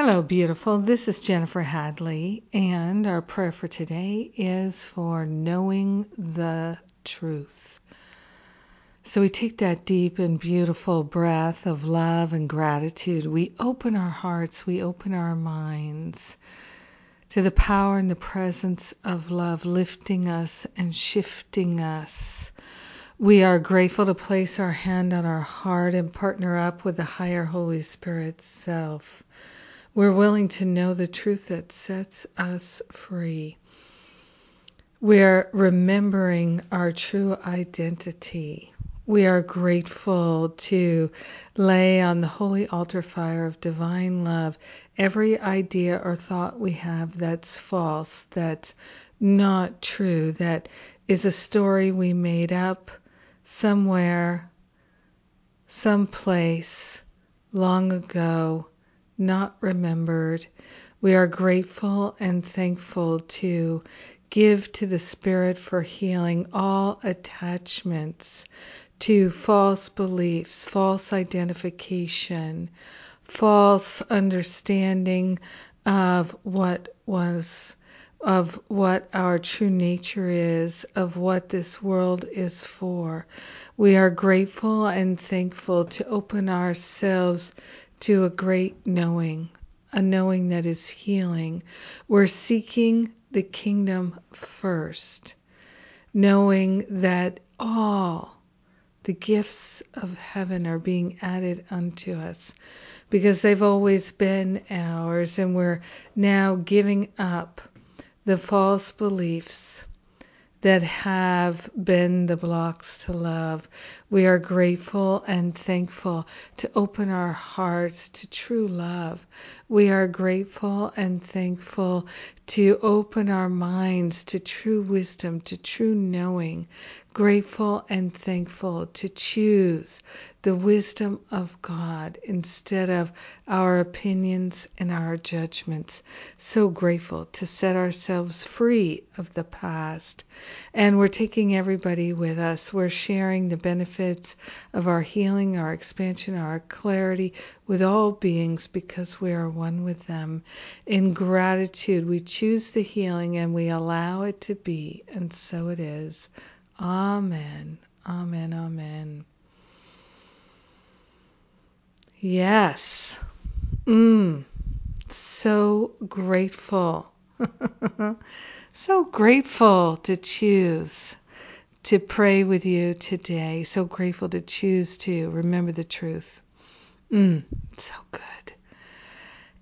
Hello, beautiful. This is Jennifer Hadley, and our prayer for today is for knowing the truth. So we take that deep and beautiful breath of love and gratitude. We open our hearts, we open our minds to the power and the presence of love lifting us and shifting us. We are grateful to place our hand on our heart and partner up with the higher Holy Spirit self. We're willing to know the truth that sets us free. We're remembering our true identity. We are grateful to lay on the holy altar fire of divine love every idea or thought we have that's false, that's not true, that is a story we made up somewhere, someplace, long ago not remembered. We are grateful and thankful to give to the Spirit for healing all attachments to false beliefs, false identification, false understanding of what was of what our true nature is, of what this world is for. We are grateful and thankful to open ourselves to a great knowing, a knowing that is healing. We're seeking the kingdom first, knowing that all the gifts of heaven are being added unto us because they've always been ours, and we're now giving up the false beliefs that have been the blocks to love. We are grateful and thankful to open our hearts to true love. We are grateful and thankful to open our minds to true wisdom, to true knowing. Grateful and thankful to choose the wisdom of God instead of our opinions and our judgments. So grateful to set ourselves free of the past. And we're taking everybody with us. We're sharing the benefits of our healing, our expansion, our clarity with all beings because we are one with them. In gratitude, we choose the healing and we allow it to be, and so it is. Amen. Amen. Amen. Yes. Mm. So grateful. so grateful to choose to pray with you today. So grateful to choose to remember the truth. Mm. So good.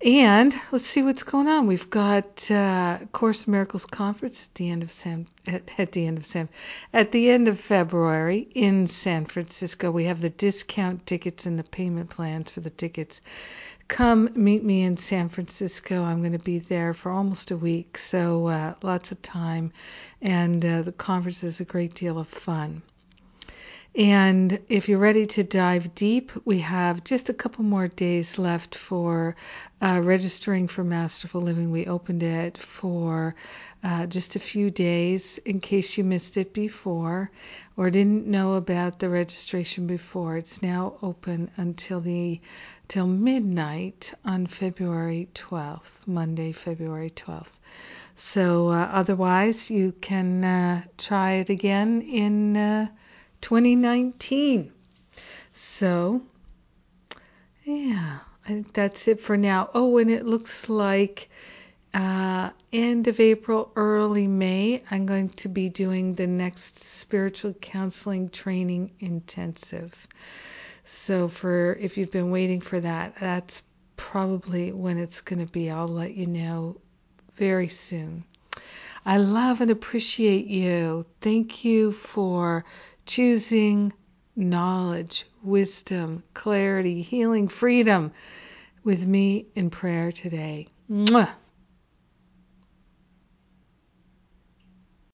And let's see what's going on. We've got uh, Course Miracles conference at the end of San at, at, the end of San at the end of February in San Francisco. We have the discount tickets and the payment plans for the tickets. Come meet me in San Francisco. I'm going to be there for almost a week, so uh, lots of time, and uh, the conference is a great deal of fun. And if you're ready to dive deep, we have just a couple more days left for uh, registering for Masterful Living. We opened it for uh, just a few days in case you missed it before or didn't know about the registration before. It's now open until the till midnight on February 12th, Monday, February 12th. So uh, otherwise, you can uh, try it again in uh, 2019. So, yeah, I think that's it for now. Oh, and it looks like uh, end of April, early May, I'm going to be doing the next spiritual counseling training intensive. So, for if you've been waiting for that, that's probably when it's going to be. I'll let you know very soon. I love and appreciate you. Thank you for choosing knowledge, wisdom, clarity, healing, freedom with me in prayer today. Mwah.